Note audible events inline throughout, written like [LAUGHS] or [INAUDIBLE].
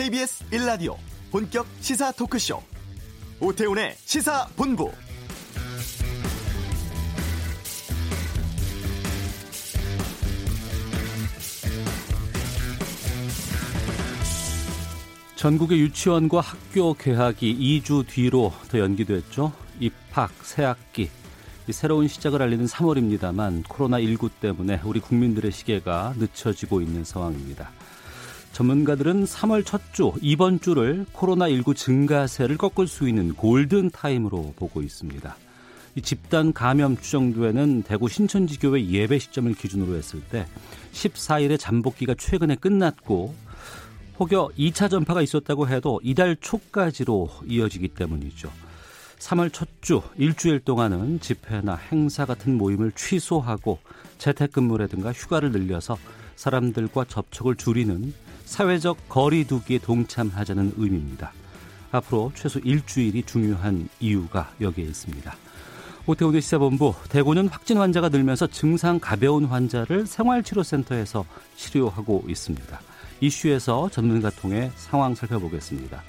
KBS 1라디오 본격 시사 토크쇼 오태훈의 시사본부 전국의 유치원과 학교 개학이 2주 뒤로 더 연기됐죠. 입학, 새학기, 새로운 시작을 알리는 3월입니다만 코로나19 때문에 우리 국민들의 시계가 늦춰지고 있는 상황입니다. 전문가들은 3월 첫 주, 이번 주를 코로나19 증가세를 꺾을 수 있는 골든 타임으로 보고 있습니다. 집단 감염 추정도에는 대구 신천지교회 예배 시점을 기준으로 했을 때 14일의 잠복기가 최근에 끝났고 혹여 2차 전파가 있었다고 해도 이달 초까지로 이어지기 때문이죠. 3월 첫 주 일주일 동안은 집회나 행사 같은 모임을 취소하고 재택근무라든가 휴가를 늘려서 사람들과 접촉을 줄이는 사회적 거리두기에 동참하자는 의미입니다. 앞으로 최소 일주일이 중요한 이유가 여기에 있습니다. 오태훈의 시사본부 대구는 확진 환자가 늘면서 증상 가벼운 환자를 생활치료센터에서 치료하고 있습니다. 이슈에서 전문가 통해 상황 살펴보겠습니다.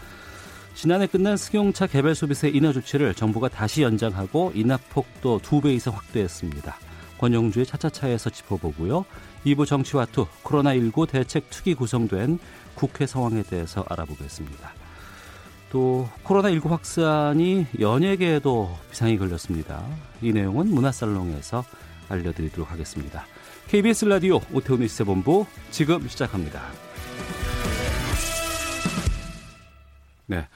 지난해 끝난 승용차 개별 소비세 인하 조치를 정부가 다시 연장하고 인하폭도 두 배 이상 확대했습니다. 권영주의 차차차에서 짚어보고요. 2부 정치와투 코로나19 대책 특위 구성된 국회 상황에 대해서 알아보겠습니다. 또 코로나19 확산이 연예계에도 비상이 걸렸습니다. 이 내용은 문화살롱에서 알려드리도록 하겠습니다. KBS 라디오 오태훈의 시세본부 지금 시작합니다. 네.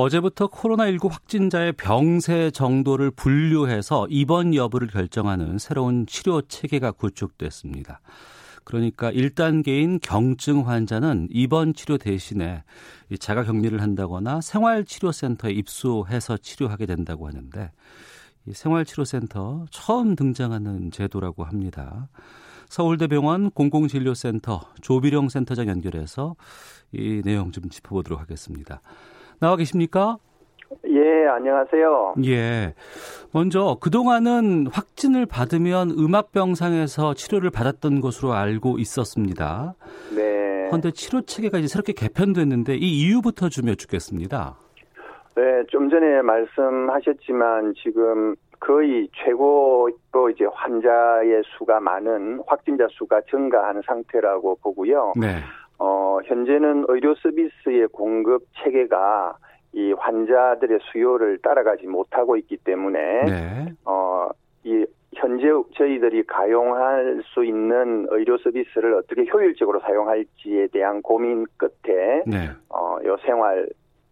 어제부터 코로나19 확진자의 병세 정도를 분류해서 입원 여부를 결정하는 새로운 치료 체계가 구축됐습니다. 그러니까 1단계인 경증 환자는 입원 치료 대신에 자가 격리를 한다거나 생활치료센터에 입소해서 치료하게 된다고 하는데 이 생활치료센터 처음 등장하는 제도라고 합니다. 서울대병원 공공진료센터 조비령 센터장 연결해서 이 내용 좀 짚어보도록 하겠습니다. 나와 계십니까? 예, 안녕하세요. 예. 먼저 그동안은 확진을 받으면 음압병상에서 치료를 받았던 것으로 알고 있었습니다. 네. 그런데 치료 체계가 이제 새롭게 개편됐는데 이 이유부터 좀 여쭙겠습니다. 네, 좀 전에 말씀하셨지만 지금 거의 최고로 이제 환자의 수가 많은 확진자 수가 증가하는 상태라고 보고요. 네. 어, 현재는 의료 서비스의 공급 체계가 이 환자들의 수요를 따라가지 못하고 있기 때문에 네. 어, 이 현재 저희들이 가용할 수 있는 의료 서비스를 어떻게 효율적으로 사용할지에 대한 고민 끝에 네. 어, 요 생활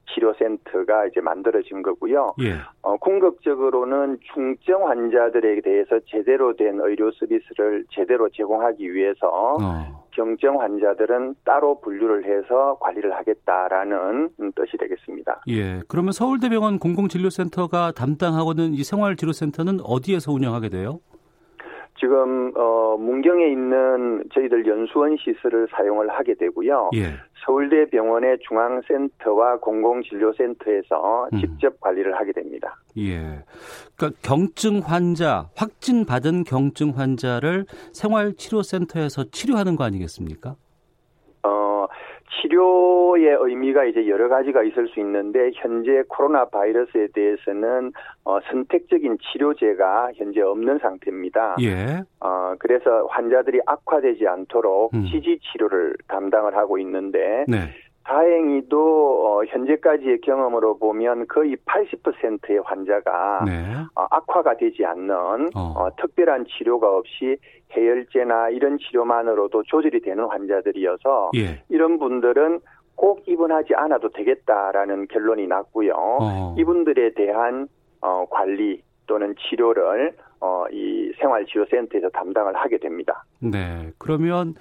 치료센터가 이제 만들어진 거고요. 예. 어, 궁극적으로는 중증 환자들에 대해서 제대로 된 의료 서비스를 제대로 제공하기 위해서 어. 경증 환자들은 따로 분류를 해서 관리를 하겠다라는 뜻이 되겠습니다. 예. 그러면 서울대병원 공공진료센터가 담당하고는 이 생활치료센터는 어디에서 운영하게 돼요? 지금 어 문경에 있는 저희들 연수원 시설을 사용을 하게 되고요. 예. 서울대 병원의 중앙센터와 공공진료센터에서 음. 직접 관리를 하게 됩니다. 예. 그러니까 경증 환자, 확진 받은 경증 환자를 생활치료센터에서 치료하는 거 아니겠습니까? 어, 치료의 의미가 이제 여러 가지가 있을 수 있는데 현재 코로나 바이러스에 대해서는 어, 선택적인 치료제가 현재 없는 상태입니다. 예. 어, 그래서 환자들이 악화되지 않도록 음. 지지 치료를 담당을 하고 있는데 네. 다행히도 어, 현재까지의 경험으로 보면 거의 80%의 환자가 네. 어, 악화가 되지 않는 어. 어, 특별한 치료가 없이 해열제나 이런 치료만으로도 조절이 되는 환자들이어서 예. 이런 분들은 꼭 입원하지 않아도 되겠다라는 결론이 났고요. 어. 이분들에 대한 어, 관리 또는 치료를 어, 이 생활치료센터에서 담당을 하게 됩니다. 네. 그러면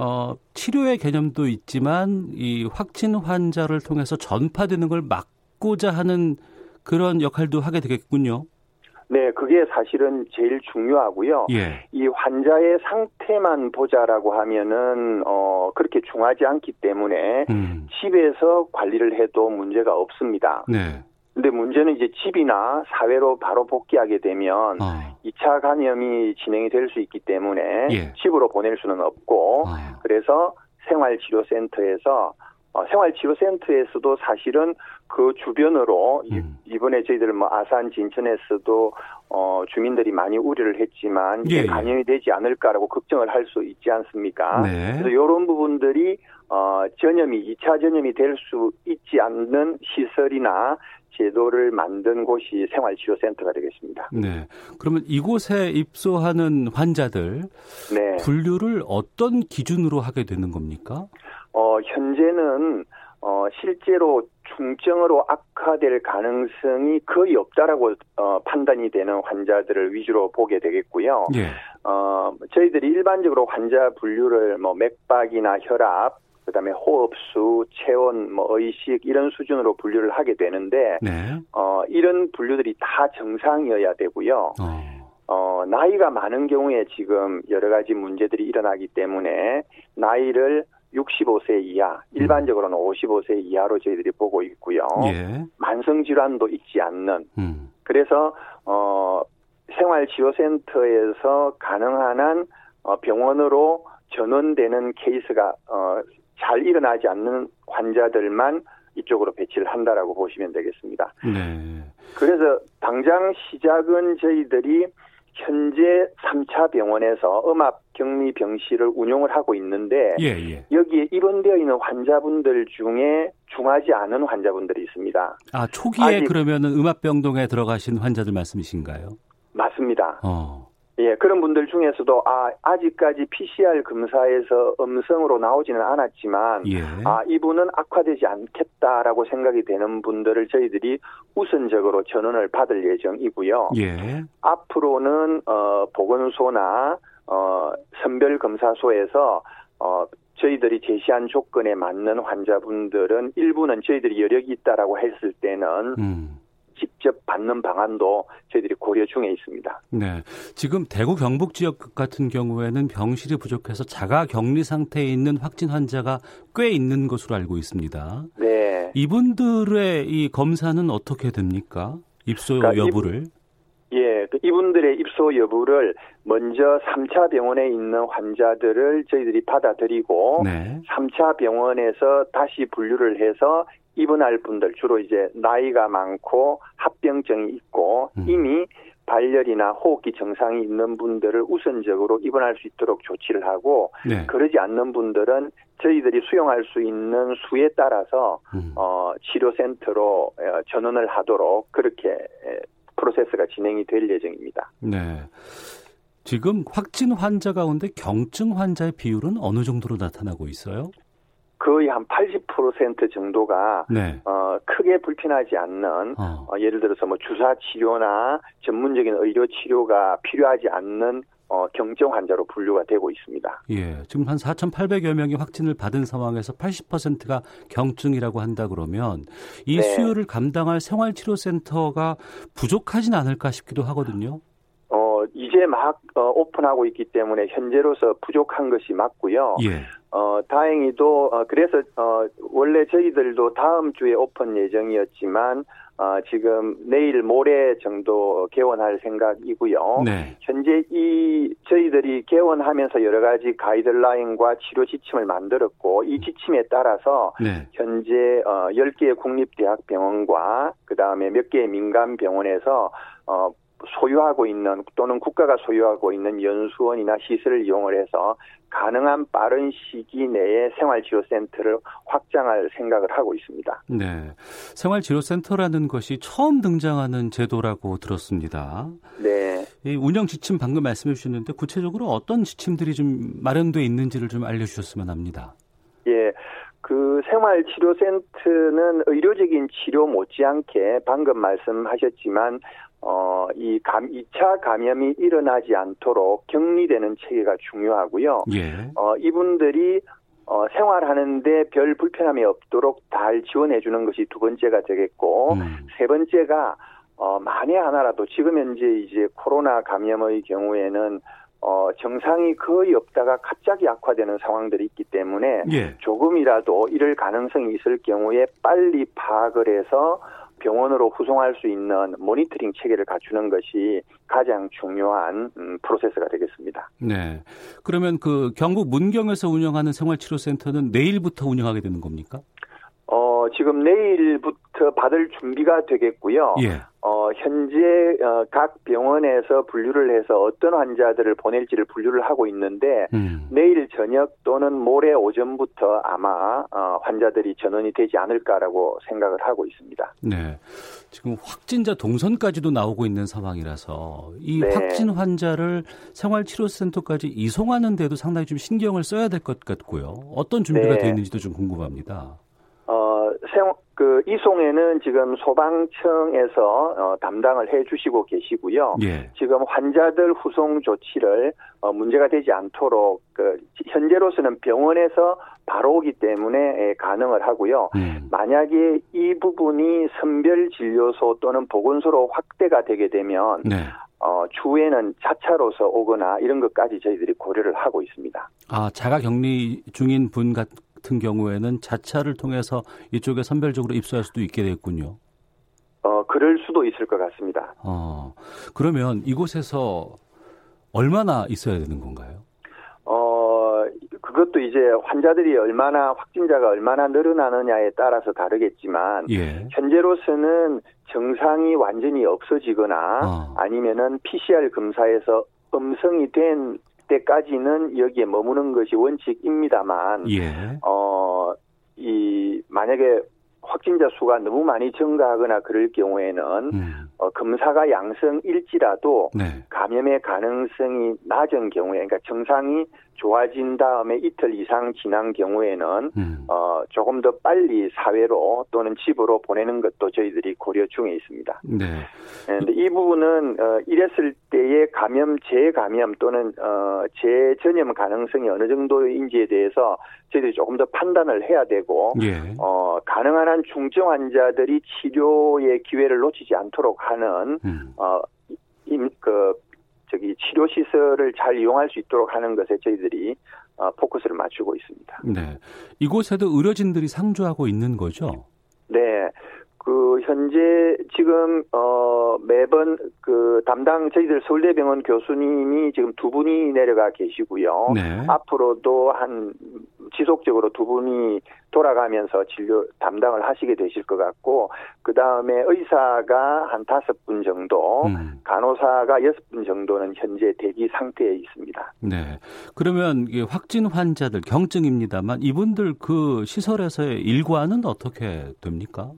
어, 치료의 개념도 있지만 이 확진 환자를 통해서 전파되는 걸 막고자 하는 그런 역할도 하게 되겠군요. 네, 그게 사실은 제일 중요하고요. 예. 이 환자의 상태만 보자라고 하면은 어 그렇게 중하지 않기 때문에 음. 집에서 관리를 해도 문제가 없습니다. 네. 근데 문제는 이제 집이나 사회로 바로 복귀하게 되면 어. 2차 감염이 진행이 될 수 있기 때문에 예. 집으로 보낼 수는 없고 어. 그래서 생활치료센터에서 어, 생활치료센터에서도 사실은 그 주변으로 음. 이, 번에 저희들 뭐 아산 진천에서도 어, 주민들이 많이 우려를 했지만 이게 예, 예. 감염이 되지 않을까라고 걱정을 할 수 있지 않습니까? 네. 그래서 이런 부분들이 어, 전염이 2차 전염이 될 수 있지 않는 시설이나 제도를 만든 곳이 생활치료센터가 되겠습니다. 네. 그러면 이곳에 입소하는 환자들 네. 분류를 어떤 기준으로 하게 되는 겁니까? 어, 현재는 어, 실제로 중증으로 악화될 가능성이 거의 없다라고 어, 판단이 되는 환자들을 위주로 보게 되겠고요. 예. 어, 저희들이 일반적으로 환자 분류를 뭐 맥박이나 혈압, 그다음에 호흡수, 체온, 뭐 의식 이런 수준으로 분류를 하게 되는데 네. 어, 이런 분류들이 다 정상이어야 되고요. 어. 어, 나이가 많은 경우에 지금 여러 가지 문제들이 일어나기 때문에 나이를 65세 이하, 일반적으로는 55세 이하로 저희들이 보고 있고요. 예. 만성 질환도 있지 않는 음. 그래서 어 생활치료센터에서 가능한 한 어, 병원으로 전원되는 케이스가 어, 잘 일어나지 않는 환자들만 이쪽으로 배치를 한다라고 보시면 되겠습니다. 네. 그래서 당장 시작은 저희들이 현재 3차 병원에서 음압 격리 병실을 운용을 하고 있는데 예, 예. 여기에 입원되어 있는 환자분들 중에 중하지 않은 환자분들이 있습니다. 아, 초기에 아직- 그러면은 음압 병동에 들어가신 환자들 말씀이신가요? 맞습니다. 어. 예, 그런 분들 중에서도 아, 아직까지 PCR 검사에서 음성으로 나오지는 않았지만 예. 아, 이분은 악화되지 않겠다라고 생각이 되는 분들을 저희들이 우선적으로 전원을 받을 예정이고요. 예. 앞으로는 어, 보건소나 어, 선별 검사소에서 어, 저희들이 제시한 조건에 맞는 환자분들은 일부는 저희들이 여력이 있다라고 했을 때는 음. 직접 받는 방안도 저희들이 고려 중에 있습니다. 네. 지금 대구 경북 지역 같은 경우에는 병실이 부족해서 자가 격리 상태에 있는 확진 환자가 꽤 있는 것으로 알고 있습니다. 네. 이분들의 이 검사는 어떻게 됩니까? 입소 그러니까 여부를. 예, 그 이분들의 입소 여부를 먼저 3차 병원에 있는 환자들을 저희들이 받아들이고 네. 3차 병원에서 다시 분류를 해서 입원할 분들 주로 이제 나이가 많고 합병증이 있고 음. 이미 발열이나 호흡기 증상이 있는 분들을 우선적으로 입원할 수 있도록 조치를 하고 네. 그러지 않는 분들은 저희들이 수용할 수 있는 수에 따라서 음. 어, 치료센터로 어, 전원을 하도록 그렇게 에, 프로세스가 진행이 될 예정입니다. 네. 지금 확진 환자 가운데 경증 환자의 비율은 어느 정도로 나타나고 있어요? 거의 한 80% 정도가 네. 어, 크게 불편하지 않는 어. 어, 예를 들어서 뭐 주사 치료나 전문적인 의료 치료가 필요하지 않는 어, 경증 환자로 분류가 되고 있습니다. 예. 지금 한 4,800여 명이 확진을 받은 상황에서 80%가 경증이라고 한다 그러면 이 네. 수요를 감당할 생활치료센터가 부족하진 않을까 싶기도 하거든요. 어, 이제 막 어, 오픈하고 있기 때문에 현재로서 부족한 것이 맞고요. 예. 어, 다행히도, 어, 그래서, 어, 원래 저희들도 다음 주에 오픈 예정이었지만, 어, 지금 내일 모레 정도 개원할 생각이고요. 네. 현재 이, 저희들이 개원하면서 여러 가지 가이드라인과 치료 지침을 만들었고, 이 지침에 따라서 네. 현재, 어, 10개의 국립대학병원과, 그 다음에 몇 개의 민간병원에서, 어, 소유하고 있는 또는 국가가 소유하고 있는 연수원이나 시설을 이용을 해서 가능한 빠른 시기 내에 생활치료센터를 확장할 생각을 하고 있습니다. 네. 생활치료센터라는 것이 처음 등장하는 제도라고 들었습니다. 네. 이 운영 지침 방금 말씀해 주셨는데 구체적으로 어떤 지침들이 좀 마련돼 있는지를 좀 알려 주셨으면 합니다. 예. 그 생활치료센터는 의료적인 치료 못지않게 방금 말씀하셨지만 어, 이 감, 2차 감염이 일어나지 않도록 격리되는 체계가 중요하고요. 예. 어, 이분들이 어, 생활하는데 별 불편함이 없도록 잘 지원해 주는 것이 두 번째가 되겠고, 음. 세 번째가, 어, 만에 하나라도 지금 현재 이제 코로나 감염의 경우에는 어, 정상이 거의 없다가 갑자기 악화되는 상황들이 있기 때문에 예. 조금이라도 이럴 가능성이 있을 경우에 빨리 파악을 해서 병원으로 후송할 수 있는 모니터링 체계를 갖추는 것이 가장 중요한 음, 프로세스가 되겠습니다. 네. 그러면 그 경북 문경에서 운영하는 생활치료센터는 내일부터 운영하게 되는 겁니까? 어, 지금 내일부터 받을 준비가 되겠고요. 예. 어, 현재 어, 각 병원에서 분류를 해서 어떤 환자들을 보낼지를 분류를 하고 있는데 음. 내일 저녁 또는 모레 오전부터 아마 어, 환자들이 전원이 되지 않을까라고 생각을 하고 있습니다. 네. 지금 확진자 동선까지도 나오고 있는 상황이라서 이 네. 확진 환자를 생활치료센터까지 이송하는 데도 상당히 좀 신경을 써야 될 것 같고요. 어떤 준비가 네. 되어 있는지도 좀 궁금합니다. 어, 생, 그, 이송에는 지금 소방청에서 어, 담당을 해 주시고 계시고요. 예. 지금 환자들 후송 조치를 어, 문제가 되지 않도록 그, 현재로서는 병원에서 바로 오기 때문에 예, 가능을 하고요. 음. 만약에 이 부분이 선별 진료소 또는 보건소로 확대가 되게 되면 네. 어, 주에는 자차로서 오거나 이런 것까지 저희들이 고려를 하고 있습니다. 아, 자가 격리 중인 분 같 은 경우에는 자차를 통해서 이쪽에 선별적으로 입소할 수도 있게 됐군요. 어, 그럴 수도 있을 것 같습니다. 어, 그러면 이곳에서 얼마나 있어야 되는 건가요? 어, 그것도 이제 환자들이 얼마나 확진자가 얼마나 늘어나느냐에 따라서 다르겠지만 예. 현재로서는 정상이 완전히 없어지거나 어. 아니면은 PCR 검사에서 음성이 된 때까지는 여기에 머무는 것이 원칙입니다만 예. 어, 이 만약에 확진자 수가 너무 많이 증가하거나 그럴 경우에는 음. 어, 검사가 양성일지라도 네. 감염의 가능성이 낮은 경우에, 그러니까 정상이 좋아진 다음에 이틀 이상 지난 경우에는 음. 어, 조금 더 빨리 사회로 또는 집으로 보내는 것도 저희들이 고려 중에 있습니다. 네. 그런데 이 부분은 어, 이랬을 때의 감염, 재감염 또는 어, 재전염 가능성이 어느 정도인지에 대해서 저희들이 조금 더 판단을 해야 되고 예. 어, 가능한 한 중증 환자들이 치료의 기회를 놓치지 않도록 하는 음. 어, 임, 그, 저기, 치료 시설을 잘 이용할 수 있도록 하는 것에 저희들이, 어, 포커스를 맞추고 있습니다. 네. 이곳에도 의료진들이 상주하고 있는 거죠? 네. 그, 현재, 지금, 어, 매번, 그, 담당, 저희들 서울대병원 교수님이 지금 두 분이 내려가 계시고요. 네. 앞으로도 한, 지속적으로 두 분이 돌아가면서 진료 담당을 하시게 되실 것 같고, 그 다음에 의사가 한 다섯 분 정도, 음. 간호사가 여섯 분 정도는 현재 대기 상태에 있습니다. 네. 그러면 확진 환자들 경증입니다만 이분들 그 시설에서의 일과는 어떻게 됩니까?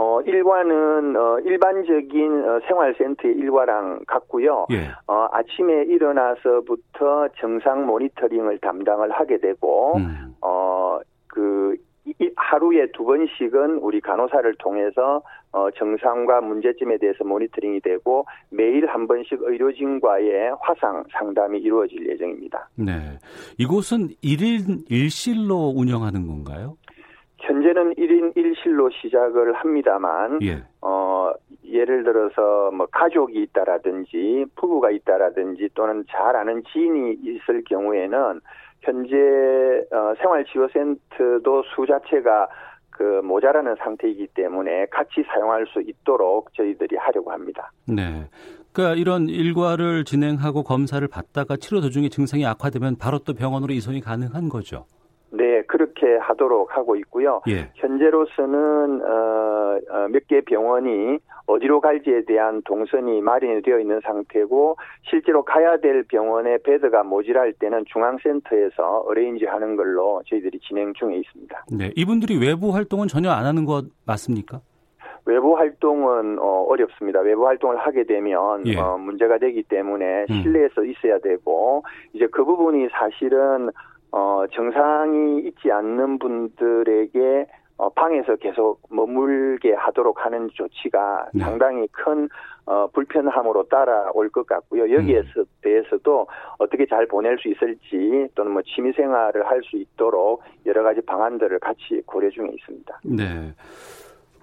어, 일과는, 어, 일반적인 어, 생활센터의 일과랑 같고요. 예. 어, 아침에 일어나서부터 정상 모니터링을 담당을 하게 되고, 음. 어, 그, 하루에 두 번씩은 우리 간호사를 통해서 어, 정상과 문제점에 대해서 모니터링이 되고 매일 한 번씩 의료진과의 화상 상담이 이루어질 예정입니다. 네. 이곳은 1인 1실로 운영하는 건가요? 현재는 1인 1실로 시작을 합니다만 예. 어, 예를 들어서 뭐 가족이 있다라든지 부부가 있다라든지 또는 잘 아는 지인이 있을 경우에는 현재 어, 생활치료센터도 수 자체가 그 모자라는 상태이기 때문에 같이 사용할 수 있도록 저희들이 하려고 합니다. 네. 그러니까 이런 일과를 진행하고 검사를 받다가 치료 도중에 증상이 악화되면 바로 또 병원으로 이송이 가능한 거죠. 네, 그렇게 하도록 하고 있고요. 예. 현재로서는 어, 어, 몇 개 병원이 어디로 갈지에 대한 동선이 마련이 되어 있는 상태고 실제로 가야 될 병원에 베드가 모자랄 때는 중앙센터에서 어레인지 하는 걸로 저희들이 진행 중에 있습니다. 네. 이분들이 외부 활동은 전혀 안 하는 것 맞습니까? 외부 활동은 어, 어렵습니다. 외부 활동을 하게 되면 예. 어, 문제가 되기 때문에 음. 실내에서 있어야 되고 이제 그 부분이 사실은 어, 정상이 있지 않는 분들에게 어, 방에서 계속 머물게 하도록 하는 조치가 네. 상당히 큰 어, 불편함으로 따라올 것 같고요. 여기에서 대해서도 어떻게 잘 보낼 수 있을지 또는 뭐 취미 생활을 할 수 있도록 여러 가지 방안들을 같이 고려 중에 있습니다. 네.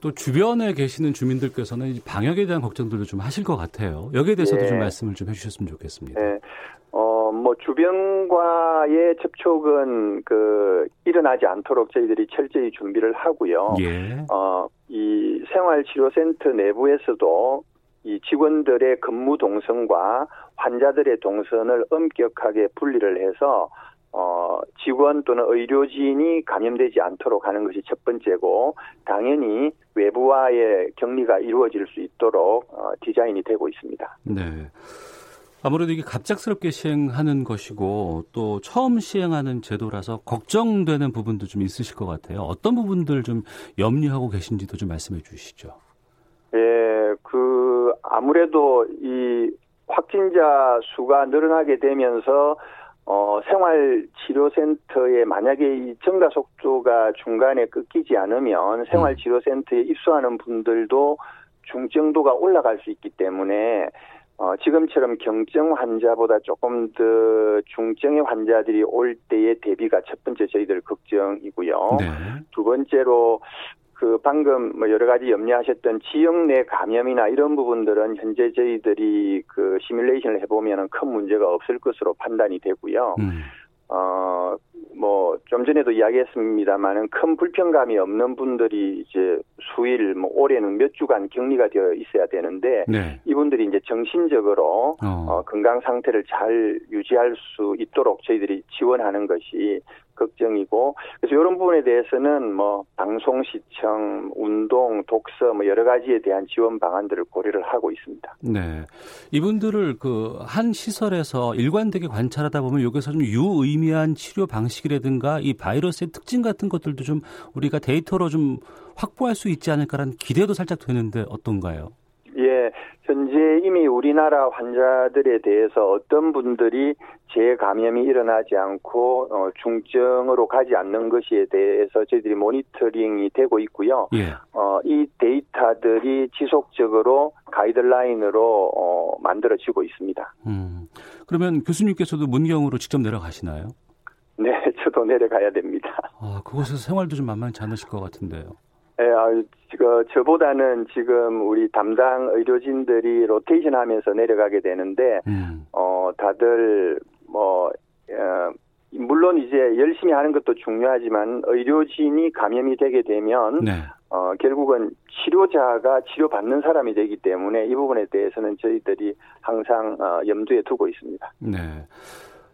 또 주변에 계시는 주민들께서는 이 방역에 대한 걱정들도 좀 하실 것 같아요. 여기에 대해서도 예. 좀 말씀을 좀 해주셨으면 좋겠습니다. 네. 어, 뭐, 주변과 의 접촉은, 그, 일어나지 않도록 저희들이 철저히 준비를 하고요. 예. 어, 이 생활치료센터 내부에서도 이 직원들의 근무 동선과 환자들의 동선을 엄격하게 분리를 해서, 어, 직원 또는 의료진이 감염되지 않도록 하는 것이 첫 번째고 당연히 외부와의 격리가 이루어질 수 있도록 어, 디자인이 되고 있습니다. 네. 아무래도 이게 갑작스럽게 시행하는 것이고 또 처음 시행하는 제도라서 걱정되는 부분도 좀 있으실 것 같아요. 어떤 부분들 좀 염려하고 계신지도 좀 말씀해 주시죠. 예, 그 아무래도 이 확진자 수가 늘어나게 되면서 어, 생활치료센터에 만약에 이 증가 속도가 중간에 끊기지 않으면 생활치료센터에 입소하는 분들도 중증도가 올라갈 수 있기 때문에 어, 지금처럼 경증 환자보다 조금 더 중증의 환자들이 올 때의 대비가 첫 번째 저희들 걱정이고요. 네. 두 번째로 그 방금 뭐 여러 가지 염려하셨던 지역 내 감염이나 이런 부분들은 현재 저희들이 그 시뮬레이션을 해보면은 큰 문제가 없을 것으로 판단이 되고요. 음. 어, 뭐, 좀 전에도 이야기했습니다만은 큰 불편감이 없는 분들이 이제 수일, 뭐, 올해는 몇 주간 격리가 되어 있어야 되는데, 네. 이분들이 이제 정신적으로, 어. 어, 건강 상태를 잘 유지할 수 있도록 저희들이 지원하는 것이 걱정이고, 그래서 이런 부분에 대해서는 뭐, 방송 시청, 운동, 독서, 뭐, 여러 가지에 대한 지원 방안들을 고려를 하고 있습니다. 네. 이분들을 그 한 시설에서 일관되게 관찰하다 보면 여기서 좀 유의미한 치료 방식이라든가 이 바이러스의 특징 같은 것들도 좀 우리가 데이터로 좀 확보할 수 있지 않을까라는 기대도 살짝 되는데 어떤가요? 예, 현재 이미 우리나라 환자들에 대해서 어떤 분들이 재감염이 일어나지 않고 어, 중증으로 가지 않는 것에 대해서 저희들이 모니터링이 되고 있고요. 예. 어, 이 데이터들이 지속적으로 가이드라인으로 어, 만들어지고 있습니다. 음. 그러면 교수님께서도 문경으로 직접 내려가시나요? 네, [LAUGHS] 저도 내려가야 됩니다. 아, 그곳에서 생활도 좀 만만치 않으실 것 같은데요. 예, 아, 그, 저보다는 지금 우리 담당 의료진들이 로테이션 하면서 내려가게 되는데, 음. 어, 다들, 뭐, 어, 물론 이제 열심히 하는 것도 중요하지만 의료진이 감염이 되게 되면, 네. 어, 결국은 치료자가 치료받는 사람이 되기 때문에 이 부분에 대해서는 저희들이 항상 어, 염두에 두고 있습니다. 네.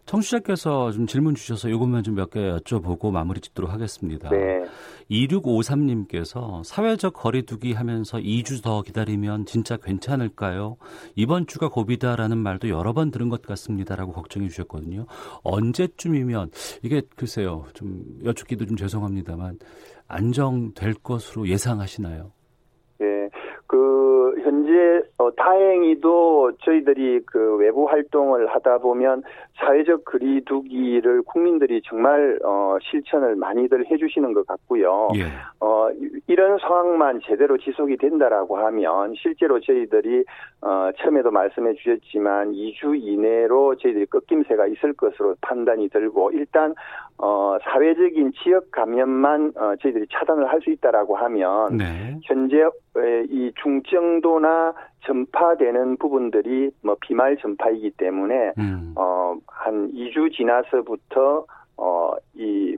청취자께서 좀 질문 주셔서 이것만 좀 몇 개 여쭤보고 마무리 짓도록 하겠습니다. 네. 2653님께서 사회적 거리두기 하면서 2주 더 기다리면 진짜 괜찮을까요? 이번 주가 고비다라는 말도 여러 번 들은 것 같습니다라고 걱정해 주셨거든요. 언제쯤이면 이게 글쎄요. 좀 여쭙기도 좀 죄송합니다만 안정될 것으로 예상하시나요? 네. 그 현재 어, 다행히도 저희들이 그 외부 활동을 하다 보면 사회적 거리두기를 국민들이 정말 어, 실천을 많이들 해주시는 것 같고요. 예. 어, 이런 상황만 제대로 지속이 된다라고 하면 실제로 저희들이 어, 처음에도 말씀해 주셨지만 2주 이내로 저희들이 꺾임새가 있을 것으로 판단이 들고 일단 어, 사회적인 지역 감염만 어, 저희들이 차단을 할 수 있다라고 하면 네. 현재 이 중증도나 전파되는 부분들이 뭐 비말 전파이기 때문에 음. 어, 한 2주 지나서부터 어, 이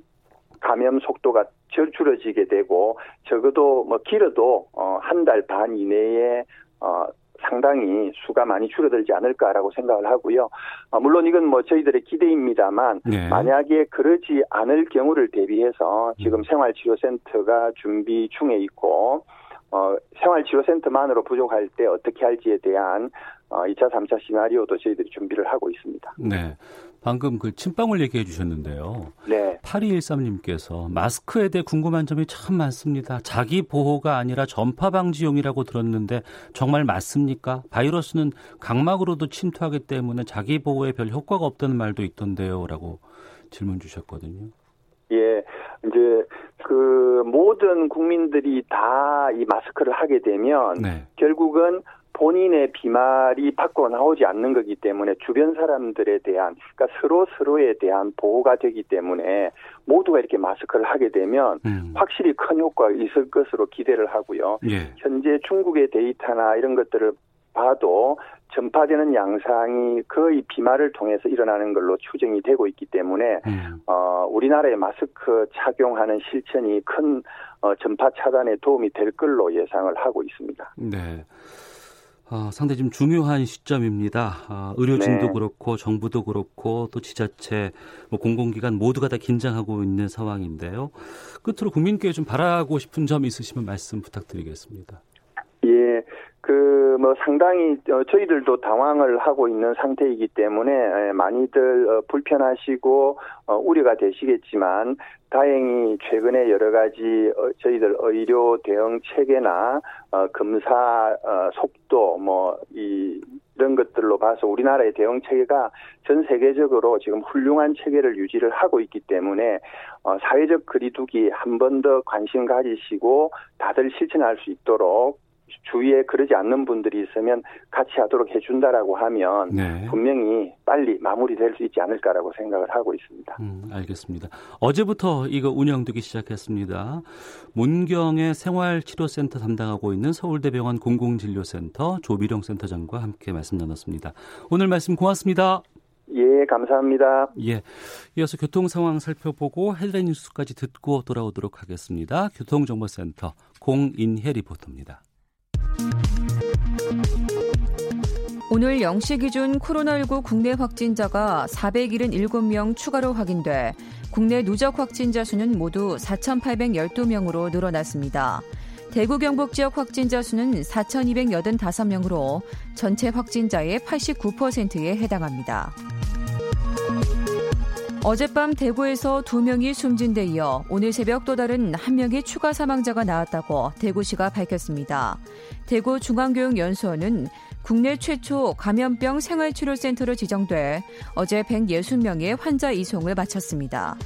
감염 속도가 절 줄어지게 되고 적어도 뭐 길어도 어, 한 달 반 이내에 어, 상당히 수가 많이 줄어들지 않을까라고 생각을 하고요. 어, 물론 이건 뭐 저희들의 기대입니다만 네. 만약에 그러지 않을 경우를 대비해서 지금 음. 생활치료센터가 준비 중에 있고 어, 생활치료센터만으로 부족할 때 어떻게 할지에 대한 어, 2차, 3차 시나리오도 저희들이 준비를 하고 있습니다. 네. 방금 그 침방울 얘기해 주셨는데요. 네. 8213님께서 마스크에 대해 궁금한 점이 참 많습니다. 자기 보호가 아니라 전파 방지용이라고 들었는데 정말 맞습니까? 바이러스는 각막으로도 침투하기 때문에 자기 보호에 별 효과가 없다는 말도 있던데요라고 질문 주셨거든요. 예, 이제 그 모든 국민들이 다 이 마스크를 하게 되면 네. 결국은 본인의 비말이 밖으로 나오지 않는 거기 때문에 주변 사람들에 대한 그러니까 서로 서로에 대한 보호가 되기 때문에 모두가 이렇게 마스크를 하게 되면 음. 확실히 큰 효과가 있을 것으로 기대를 하고요. 예. 현재 중국의 데이터나 이런 것들을 봐도 전파되는 양상이 거의 비말을 통해서 일어나는 걸로 추정이 되고 있기 때문에 음. 어, 우리나라의 마스크 착용하는 실천이 큰 어, 전파 차단에 도움이 될 걸로 예상을 하고 있습니다. 네. 어, 상당히 좀 중요한 시점입니다. 어, 의료진도 네. 그렇고 정부도 그렇고 또 지자체, 뭐 공공기관 모두가 다 긴장하고 있는 상황인데요. 끝으로 국민께 좀 바라고 싶은 점 있으시면 말씀 부탁드리겠습니다. 뭐 상당히 어, 저희들도 당황을 하고 있는 상태이기 때문에 예, 많이들 어, 불편하시고 어, 우려가 되시겠지만 다행히 최근에 여러 가지 어, 저희들 의료 대응 체계나 어, 검사 어, 속도 뭐 이, 이런 것들로 봐서 우리나라의 대응 체계가 전 세계적으로 지금 훌륭한 체계를 유지를 하고 있기 때문에 어, 사회적 거리두기 한 번 더 관심 가지시고 다들 실천할 수 있도록 주위에 그러지 않는 분들이 있으면 같이 하도록 해준다라고 하면 네. 분명히 빨리 마무리될 수 있지 않을까라고 생각을 하고 있습니다. 음, 알겠습니다. 어제부터 이거 운영되기 시작했습니다. 문경의 생활치료센터 담당하고 있는 서울대병원 공공진료센터 조비령 센터장과 함께 말씀 나눴습니다. 오늘 말씀 고맙습니다. 예, 감사합니다. 예. 이어서 교통 상황 살펴보고 헤드라인 뉴스까지 듣고 돌아오도록 하겠습니다. 교통정보센터 공인혜 리포터입니다. 오늘 0시 기준 코로나19 국내 확진자가 477명 추가로 확인돼 국내 누적 확진자 수는 모두 4,812명으로 늘어났습니다. 대구 경북 지역 확진자 수는 4,285명으로 전체 확진자의 89%에 해당합니다. 어젯밤 대구에서 두 명이 숨진 데 이어 오늘 새벽 또 다른 한 명의 추가 사망자가 나왔다고 대구시가 밝혔습니다. 대구 중앙교육연수원은 국내 최초 감염병 생활치료센터로 지정돼 어제 160명의 환자 이송을 마쳤습니다.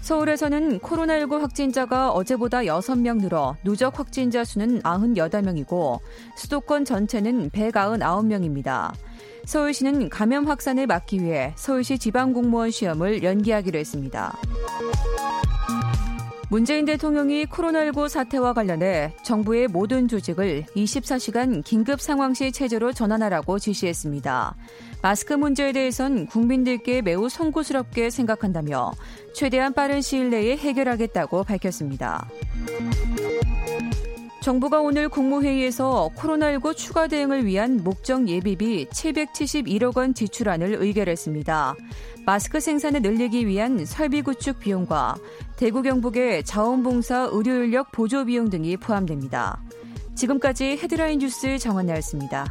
서울에서는 코로나19 확진자가 어제보다 6명 늘어 누적 확진자 수는 98명이고 수도권 전체는 199명입니다. 서울시는 감염 확산을 막기 위해 서울시 지방공무원 시험을 연기하기로 했습니다. 문재인 대통령이 코로나19 사태와 관련해 정부의 모든 조직을 24시간 긴급 상황시 체제로 전환하라고 지시했습니다. 마스크 문제에 대해선 국민들께 매우 송구스럽게 생각한다며 최대한 빠른 시일 내에 해결하겠다고 밝혔습니다. 정부가 오늘 국무회의에서 코로나19 추가 대응을 위한 목적 예비비 771억 원 지출안을 의결했습니다. 마스크 생산을 늘리기 위한 설비 구축 비용과 대구 경북의 자원봉사 의료 인력 보조 비용 등이 포함됩니다. 지금까지 헤드라인 뉴스 정원나였습니다.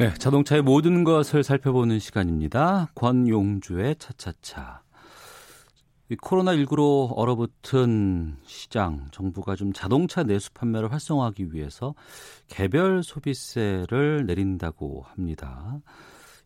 네, 자동차의 모든 것을 살펴보는 시간입니다. 권용주의 차차차. 코로나19로 얼어붙은 시장, 정부가 좀 자동차 내수 판매를 활성화하기 위해서 개별 소비세를 내린다고 합니다.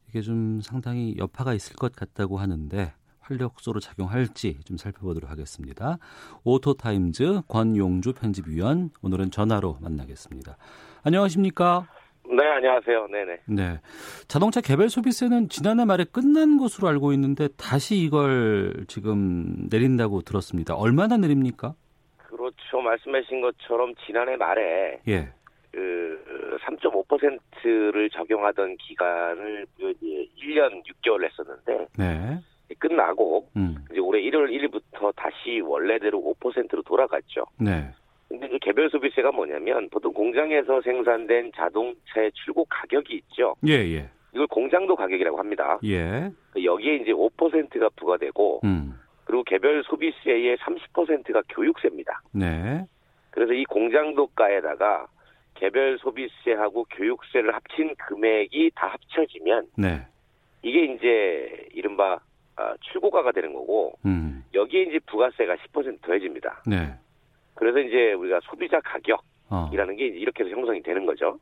이게 좀 상당히 여파가 있을 것 같다고 하는데 활력소로 작용할지 좀 살펴보도록 하겠습니다. 오토타임즈 권용주 편집위원 오늘은 전화로 만나겠습니다. 안녕하십니까? 네, 안녕하세요. 네네. 네. 자동차 개별 소비세는 지난해 말에 끝난 것으로 알고 있는데 다시 이걸 지금 내린다고 들었습니다. 얼마나 내립니까? 그렇죠. 말씀하신 것처럼 지난해 말에 예. 그 3.5%를 적용하던 기간을 이제 1년 6개월 했었는데 네. 끝나고 음. 이제 올해 1월 1일부터 다시 원래대로 5%로 돌아갔죠. 네. 근데 그 개별 소비세가 뭐냐면 보통 공장에서 생산된 자동차의 출고 가격이 있죠. 예, 예. 이걸 공장도 가격이라고 합니다. 예. 여기에 이제 5%가 부과되고 음. 그리고 개별 소비세의 30%가 교육세입니다. 네. 그래서 이 공장도가에다가 개별 소비세하고 교육세를 합친 금액이 다 합쳐지면 네. 이게 이제 이른바 아, 출고가가 되는 거고 음. 여기에 이제 부가세가 10% 더해집니다. 네. 그래서 이제 우리가 소비자 가격이라는 어. 게 이렇게 해서 형성이 되는 거죠.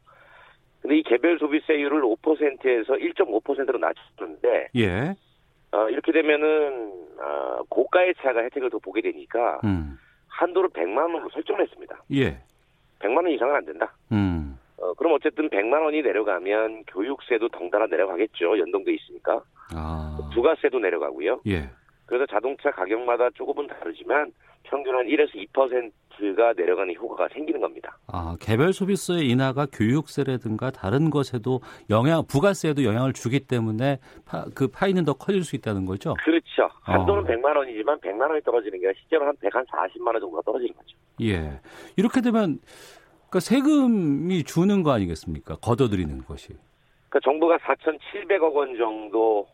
근데 이 개별 소비세율을 5%에서 1.5%로 낮추는데 예. 어, 이렇게 되면은 어, 고가의 차가 혜택을 더 보게 되니까 음. 한도를 100만 원으로 설정했습니다. 예. 100만 원 이상은 안 된다. 음. 어, 그럼 어쨌든 100만 원이 내려가면 교육세도 덩달아 내려가겠죠. 연동돼 있으니까. 아. 부가세도 내려가고요. 예. 그래서 자동차 가격마다 조금은 다르지만 평균 한 1에서 2%가 내려가는 효과가 생기는 겁니다. 아, 개별 소비세의 인하가 교육세라든가 다른 것에도 영향, 부가세에도 영향을 주기 때문에 파, 그 파이는 더 커질 수 있다는 거죠? 그렇죠. 한도는 어. 100만 원이지만 100만 원이 떨어지는 게 실제로 한 100, 한 40만 원 정도가 떨어지는 거죠. 예. 이렇게 되면 그러니까 세금이 주는 거 아니겠습니까? 걷어들이는 것이. 그러니까 정부가 4,700억 원 정도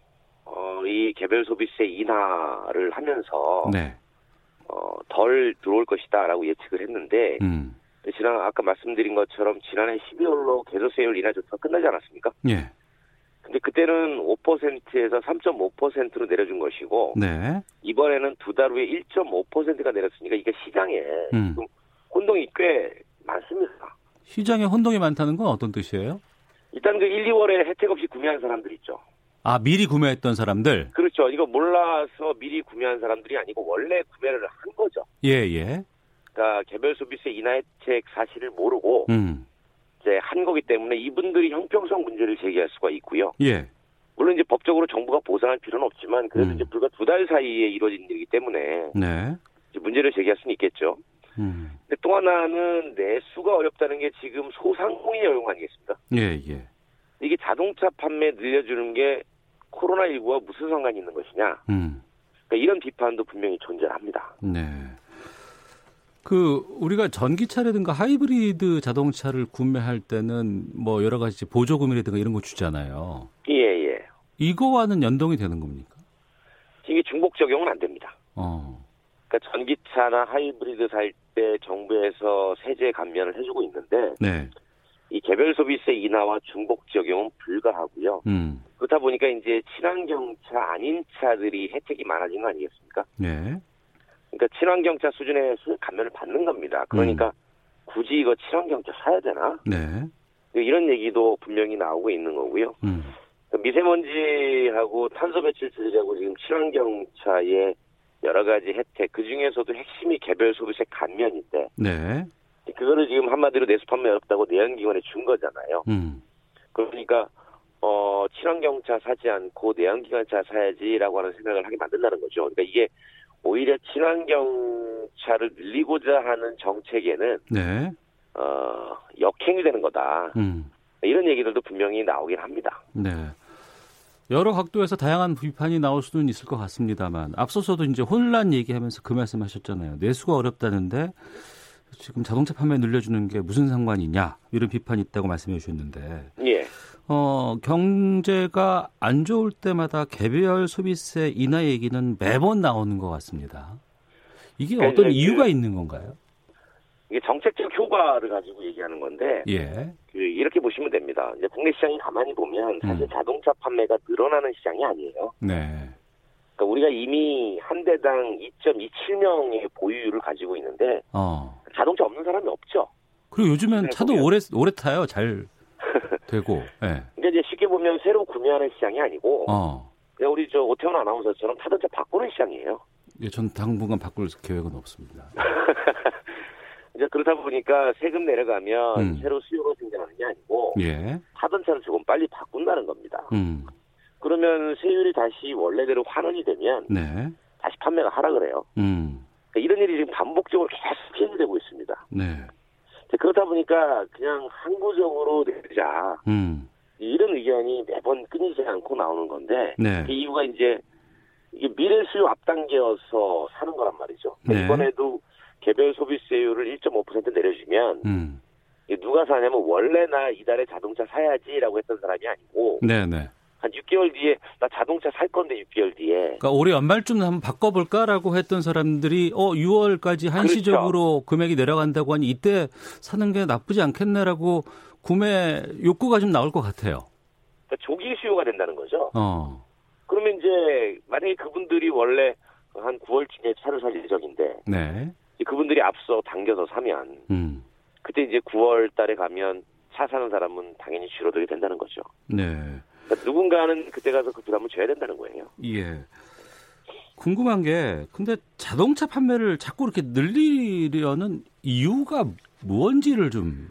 어, 이 개별 소비세 인하를 하면서 네. 어, 덜 들어올 것이다라고 예측을 했는데 음. 지난 아까 말씀드린 것처럼 지난해 12월로 개소세율 인하 조치가 끝나지 않았습니까? 예. 근데 그때는 5%에서 3.5%로 내려준 것이고 네. 이번에는 두 달 후에 1.5%가 내렸으니까 이게 시장에 음. 혼동이 꽤 많습니다. 시장에 혼동이 많다는 건 어떤 뜻이에요? 일단 그 1, 2월에 혜택 없이 구매한 사람들 있죠. 아, 미리 구매했던 사람들? 그렇죠. 이거 몰라서 미리 구매한 사람들이 아니고 원래 구매를 한 거죠. 예, 예. 그러니까 개별 소비세 인하 혜택 사실을 모르고 음. 이제 한 거기 때문에 이분들이 형평성 문제를 제기할 수가 있고요. 예. 물론 이제 법적으로 정부가 보상할 필요는 없지만 그래도 음. 이제 불과 두 달 사이에 이루어진 일이기 때문에 네. 문제를 제기할 수는 있겠죠. 음. 근데 또 하나는 내수가 어렵다는 게 지금 소상공인의 어려움 아니겠습니까? 예, 예. 이게 자동차 판매 늘려주는 게 코로나19와 무슨 상관이 있는 것이냐. 음. 그러니까 이런 비판도 분명히 존재합니다. 네. 그 우리가 전기차라든가 하이브리드 자동차를 구매할 때는 뭐 여러 가지 보조금이라든가 이런 거 주잖아요. 예, 예. 이거와는 연동이 되는 겁니까? 이게 중복 적용은 안 됩니다. 어. 그러니까 전기차나 하이브리드 살 때 정부에서 세제 감면을 해주고 있는데 네. 이 개별 소비세 인하와 중복 적용은 불가하고요. 음. 그렇다 보니까 이제 친환경차 아닌 차들이 혜택이 많아진 거 아니겠습니까? 네. 그러니까 친환경차 수준의 수 감면을 받는 겁니다. 그러니까 굳이 이거 친환경차 사야 되나? 네. 이런 얘기도 분명히 나오고 있는 거고요. 음. 미세먼지하고 탄소 배출 수준하고 지금 친환경차의 여러 가지 혜택 그 중에서도 핵심이 개별 소비세 감면인데 네. 그거를 지금 한마디로 내수 판매 어렵다고 내연기관에 준 거잖아요. 음. 그러니까 어 친환경차 사지 않고 내연기관차 사야지라고 하는 생각을 하게 만든다는 거죠. 그러니까 이게 오히려 친환경차를 늘리고자 하는 정책에는 네. 어 역행이 되는 거다. 음. 이런 얘기들도 분명히 나오긴 합니다. 네. 여러 각도에서 다양한 비판이 나올 수는 있을 것 같습니다만 앞서서도 이제 혼란 얘기하면서 그 말씀하셨잖아요. 내수가 어렵다는데 지금 자동차 판매 늘려주는 게 무슨 상관이냐 이런 비판이 있다고 말씀해 주셨는데 예. 어, 경제가 안 좋을 때마다 개별 소비세 인하 얘기는 매번 나오는 것 같습니다. 이게 네, 어떤 네, 이유가 그- 있는 건가요? 이게 정책적 효과를 가지고 얘기하는 건데 예. 그 이렇게 보시면 됩니다. 이제 국내 시장이 가만히 보면 사실 음. 자동차 판매가 늘어나는 시장이 아니에요. 네. 그러니까 우리가 이미 한 대당 2.27명의 보유율을 가지고 있는데 어. 자동차 없는 사람이 없죠. 그리고 요즘엔 네, 차도 보면. 오래 오래 타요. 잘 [LAUGHS] 되고. 예. 근데 이제 쉽게 보면 새로 구매하는 시장이 아니고 어. 그냥 우리 저 오태훈 아나운서처럼 타던 차 바꾸는 시장이에요. 예, 전 당분간 바꿀 계획은 없습니다. [LAUGHS] 이제 그러다 보니까 세금 내려가면 음. 새로 수요가 생겨나는 게 아니고 예. 타던 차를 조금 빨리 바꾼다는 겁니다. 음. 그러면 세율이 다시 원래대로 환원이 되면 네. 다시 판매가 하락을 해요. 음. 그러니까 이런 일이 지금 반복적으로 계속 피해되고 있습니다. 네. 그렇다 보니까 그냥 항구적으로 내자 음. 이런 의견이 매번 끊이지 않고 나오는 건데 네. 그 이유가 이제 이게 미래 수요 앞당겨서 사는 거란 말이죠. 네. 이번에도 개별 소비세율을 1.5% 내려주면 음. 누가 사냐면 원래 나 이달에 자동차 사야지라고 했던 사람이 아니고 네, 네. 한 6개월 뒤에 나 자동차 살 건데 6개월 뒤에 그러니까 올해 연말쯤 한번 바꿔볼까라고 했던 사람들이 어 6월까지 한시적으로 금액이 내려간다고 하니 이때 사는 게 나쁘지 않겠네라고 구매 욕구가 좀 나올 것 같아요. 그러니까 조기 수요가 된다는 거죠. 어, 그러면 이제 만약에 그분들이 원래 한 9월쯤에 차를 살 예정인데 네, 그분들이 앞서 당겨서 사면 음, 그때 이제 9월 달에 가면 차 사는 사람은 당연히 줄어들게 된다는 거죠. 네, 그러니까 누군가는 그때 가서 그 부담을 져야 된다는 거예요. 예. 궁금한 게 근데 자동차 판매를 자꾸 이렇게 늘리려는 이유가 무언지를 좀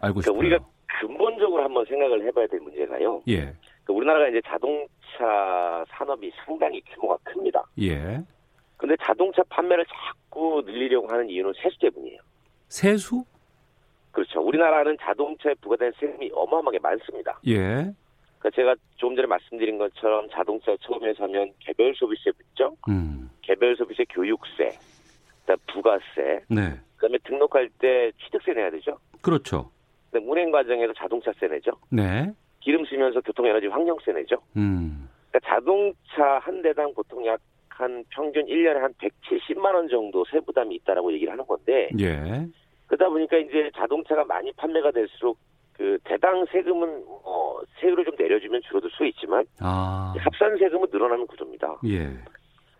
알고 싶어요. 그러니까 우리가 근본적으로 한번 생각을 해봐야 될 문제가요. 예. 그러니까 우리나라가 이제 자동차 산업이 상당히 규모가 큽니다. 예. 근데 자동차 판매를 자꾸 늘리려고 하는 이유는 세수 때문이에요. 세수? 그렇죠. 우리나라는 자동차에 부과된 세금이 어마어마하게 많습니다. 예. 그러니까 제가 조금 전에 말씀드린 것처럼 자동차 처음에 사면 개별 소비세 붙죠. 음. 개별 소비세 교육세, 그다음 부가세, 네. 그다음에 등록할 때 취득세 내야 되죠. 그렇죠. 그다음 운행 과정에서 자동차세 내죠. 네. 기름 쓰면서 교통에너지 환경세 내죠. 음. 그러니까 자동차 한 대당 보통 약 한 평균 1년에 한 170만 원 정도 세 부담이 있다라고 얘기를 하는 건데 예. 그러다 보니까 이제 자동차가 많이 판매가 될수록 그 대당 세금은 어 세율을 좀 내려주면 줄어들 수 있지만 아. 합산 세금은 늘어나는 구조입니다. 예.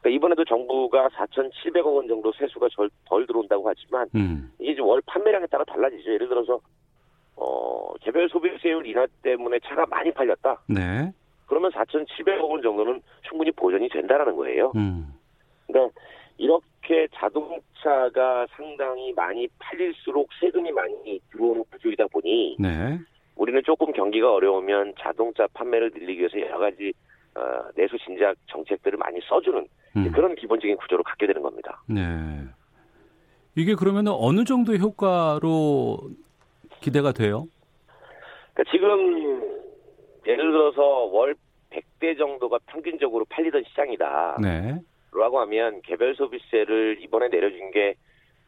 그러니까 이번에도 정부가 4,700억 원 정도 세수가 덜, 덜 들어온다고 하지만 음. 이게 이제 월 판매량에 따라 달라지죠. 예를 들어서 어 개별 소비세율 인하 때문에 차가 많이 팔렸다. 네. 그러면 4,700억 원 정도는 충분히 보전이 된다라는 거예요. 음. 그러니까 이렇게 자동차가 상당히 많이 팔릴수록 세금이 많이 들어오는 구조이다 보니 네. 우리는 조금 경기가 어려우면 자동차 판매를 늘리기 위해서 여러 가지 어, 내수 진작 정책들을 많이 써주는 음. 그런 기본적인 구조로 갖게 되는 겁니다. 네. 이게 그러면 어느 정도의 효과로 기대가 돼요? 그러니까 지금 예를 들어서 월 100대 정도가 평균적으로 팔리던 시장이다. 네. 라고 하면 개별 소비세를 이번에 내려준 게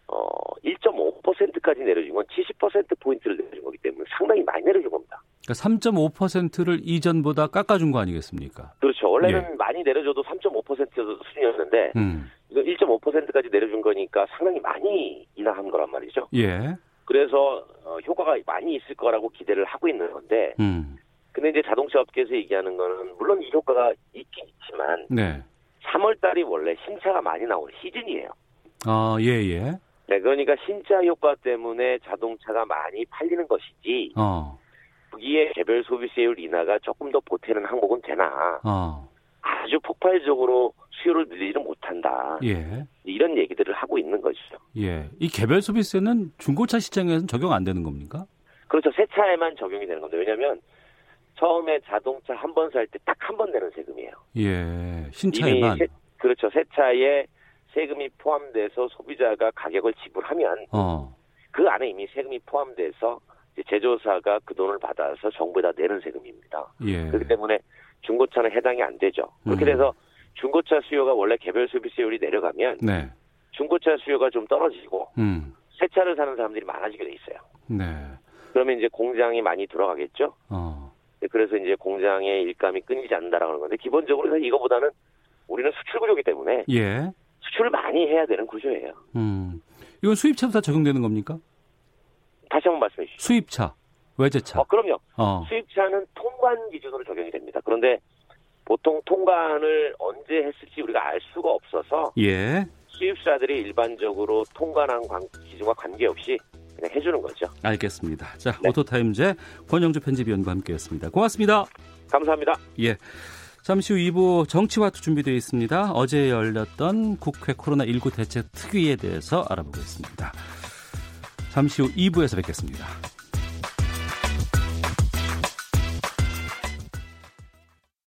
어, 1.5%까지 내려준 건 70% 포인트를 내려준 거기 때문에 상당히 많이 내려준 겁니다. 그러니까 3.5%를 이전보다 깎아준 거 아니겠습니까? 그렇죠. 원래는 많이 내려줘도 3.5% 수준이었는데 음. 이거 1.5%까지 내려준 거니까 상당히 많이 인하한 거란 말이죠. 예. 그래서 어, 효과가 많이 있을 거라고 기대를 하고 있는 건데 음. 근데 이제 자동차 업계에서 얘기하는 거는 물론 이 효과가 있긴 있지만 네. 3월 달이 원래 신차가 많이 나오는 시즌이에요. 아, 예, 예. 네, 그러니까 신차 효과 때문에 자동차가 많이 팔리는 것이지 어. 거기에 개별 소비세율 인하가 조금 더 보태는 항목은 되나 어. 아주 폭발적으로 수요를 늘리지는 못한다. 예. 이런 얘기들을 하고 있는 것이죠. 예. 이 개별 소비세는 중고차 시장에서는 적용 안 되는 겁니까? 그렇죠. 새 차에만 적용이 되는 겁니다. 왜냐하면 처음에 자동차 한 번 살 때 딱 한 번 내는 세금이에요. 예. 신차에만. 새, 그렇죠. 새 차에 세금이 포함돼서 소비자가 가격을 지불하면 어. 그 안에 이미 세금이 포함돼서 제조사가 그 돈을 받아서 정부에다 내는 세금입니다. 예. 그렇기 때문에 중고차는 해당이 안 되죠. 그렇게 음. 돼서 중고차 수요가 원래 개별 소비세율이 내려가면 네. 중고차 수요가 좀 떨어지고 음. 새 차를 사는 사람들이 많아지게 돼 있어요. 네. 그러면 이제 공장이 많이 돌아가겠죠. 어. 그래서 이제 공장의 일감이 끊이지 않는다라고 하는 건데 기본적으로 이거보다는 우리는 수출 구조기 때문에 예. 수출을 많이 해야 되는 구조예요. 음. 이건 수입차도 다 적용되는 겁니까? 다시 한번 말씀해 주시죠. 수입차, 외제차. 어, 그럼요. 어. 수입차는 통관 기준으로 적용이 됩니다. 그런데 보통 통관을 언제 했을지 우리가 알 수가 없어서 예. 수입사들이 일반적으로 통관한 관- 기준과 관계없이 해주는 거죠. 알겠습니다. 자, 네. 오토타임즈 권용주 편집위원과 함께했습니다. 고맙습니다. 감사합니다. 예. 잠시 후 2부 정치와투 준비되어 있습니다. 어제 열렸던 국회 코로나19 대책 특위에 대해서 알아보겠습니다. 잠시 후 2부에서 뵙겠습니다.